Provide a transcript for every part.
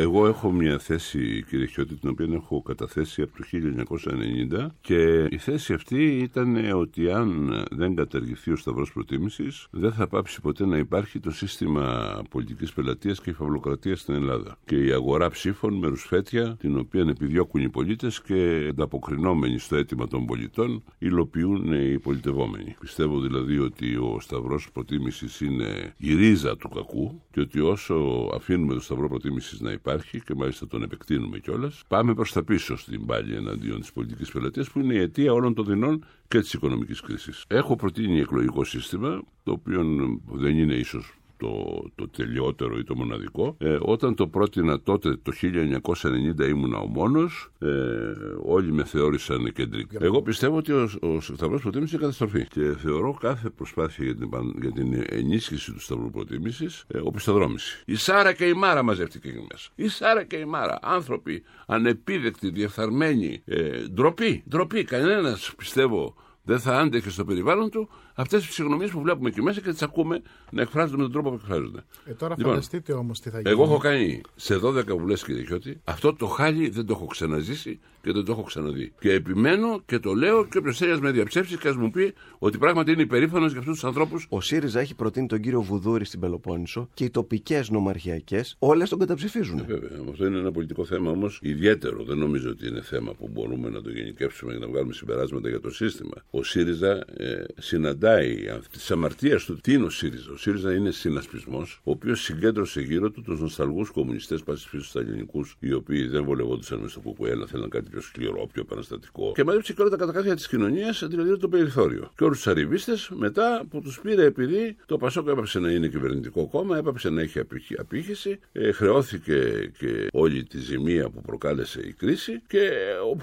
Εγώ έχω μια θέση, κύριε Χιώτη, την οποία έχω καταθέσει από το 1990 και η θέση αυτή ήταν ότι αν δεν καταργηθεί ο Σταυρός Προτίμησης, δεν θα πάψει ποτέ να υπάρχει το σύστημα πολιτικής πελατείας και φαυλοκρατίας στην Ελλάδα. Και η αγορά ψήφων με ρουσφέτια, την οποία επιδιώκουν οι πολίτες και ανταποκρινόμενοι στο αίτημα των πολιτών, υλοποιούν οι πολιτευόμενοι. Πιστεύω δηλαδή ότι ο Σταυρός Προτίμησης είναι η ρίζα του κακού και ότι όσο αφήνουμε το Σταυρό Προτίμησης να υπάρχει και μάλιστα τον επεκτείνουμε κιόλας, πάμε προς τα πίσω στην πάλη εναντίον της πολιτικής πελατείας που είναι η αιτία όλων των δεινών και της οικονομικής κρίσης. Έχω προτείνει εκλογικό σύστημα, το οποίο δεν είναι ίσως το, το τελειότερο ή το μοναδικό. Ε, όταν το πρότεινα τότε το 1990 ήμουνα ο μόνος, ε, όλοι με θεώρησαν κεντρικό. Εγώ πιστεύω ότι ο, ο Σταυρός Προτίμησης είναι καταστροφή και θεωρώ κάθε προσπάθεια για την, για την ενίσχυση του Σταυρού Προτίμησης ε, οπισθοδρόμηση. Η Σάρα και η Μάρα μαζεύτηκε εκεί μέσα. Η Σάρα και η Μάρα, άνθρωποι ανεπίδεκτοι, διεφθαρμένοι, ε, ντροπή, ντροπή. Κανένας πιστεύω δεν θα άντεχε στο περιβάλλον του αυτές τις ψυχονομίες που βλέπουμε εκεί μέσα και τις ακούμε να εκφράζονται με τον τρόπο που εκφράζονται. Ε, τώρα λοιπόν, φανταστείτε όμως τι θα γίνει. Εγώ έχω κάνει σε 12 βουλέ, κύριε Χιώτη, αυτό το χάλι δεν το έχω ξαναζήσει και δεν το έχω ξαναδεί. Και επιμένω και το λέω και όποιος θέλει με διαψεύσει και α μου πει ότι πράγματι είναι υπερήφανος για αυτούς τους ανθρώπους. Ο ΣΥΡΙΖΑ έχει προτείνει τον κύριο Βουδούρη στην Πελοπόννησο και οι τοπικές νομαρχιακές όλες τον καταψηφίζουν. Ε, βέβαια. Αυτό είναι ένα πολιτικό θέμα όμως ιδιαίτερο. Δεν νομίζω ότι είναι θέμα που μπορούμε να το γενικεύσουμε και να βγάλουμε συμπεράσματα για το σύστημα. Ο ΣΥΡΙΖΑ ε, συναντάει της αμαρτίας του. Τι είναι ο ΣΥΡΙΖΑ; Ο ΣΥΡΙΖΑ είναι συνασπισμός, ο οποίος συγκέντρωσε γύρω του τους νοσταλγούς κομμουνιστές πασιφίστου ελληνικού, οι οποίοι δεν βολευόντουσαν μες στο κουκουέλα, θέλαν κάτι πιο σκληρό, πιο επαναστατικό. Και μάλιστα και όλα τα κατακάθια της κοινωνίας, δηλαδή το περιθώριο. Και όλους τους αριβίστες μετά που τους πήρε επειδή το Πασόκ έπαψε να είναι κυβερνητικό κόμμα, έπαψε να έχει απήχηση, ε, χρεώθηκε και όλη τη ζημία που προκάλεσε η κρίση και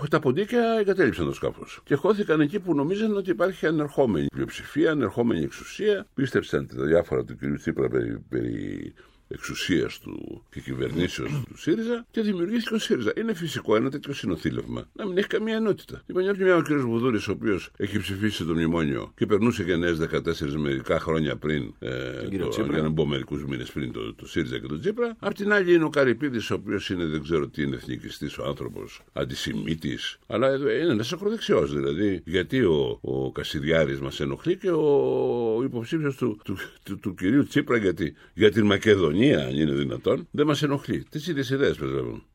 τα ποντίκια εγκατέλειψαν το σκάφος. Και χώθηκαν εκεί που νομίζαν ότι υπάρχει ανερχόμενη πλειοψηφία, ανερχόμενη εξουσία. Πίστεψαν τα διάφορα του κ. Τσίπρα περί, περί εξουσίας του και κυβερνήσεως του ΣΥΡΙΖΑ και δημιουργήθηκε ο ΣΥΡΙΖΑ. Είναι φυσικό ένα τέτοιο συνοθήλευμα να μην έχει καμία ενότητα. Λοιπόν, μια μια ο κ. Βουδούρης, ο οποίος έχει ψηφίσει το μνημόνιο και περνούσε γενναίε 14 μερικά χρόνια πριν, ε, το, για να μπω μερικούς μήνες πριν το, το ΣΥΡΙΖΑ και τον Τσίπρα. Απ' την άλλη είναι ο Καρυπίδης, ο οποίος είναι δεν ξέρω τι είναι εθνικιστής ο άνθρωπος, αντισημίτης, αλλά είναι ένας ακροδεξιός δηλαδή. Γιατί ο, ο Κασιδιάρης μας ενοχλεί και ο υποψήφιος του, του, του, του, κυρίου Τσίπρα γιατί, για την Μακεδονία αν είναι δυνατόν, δεν μας ενοχλεί. Τις ίδιες ιδέες πρεσβεύουν.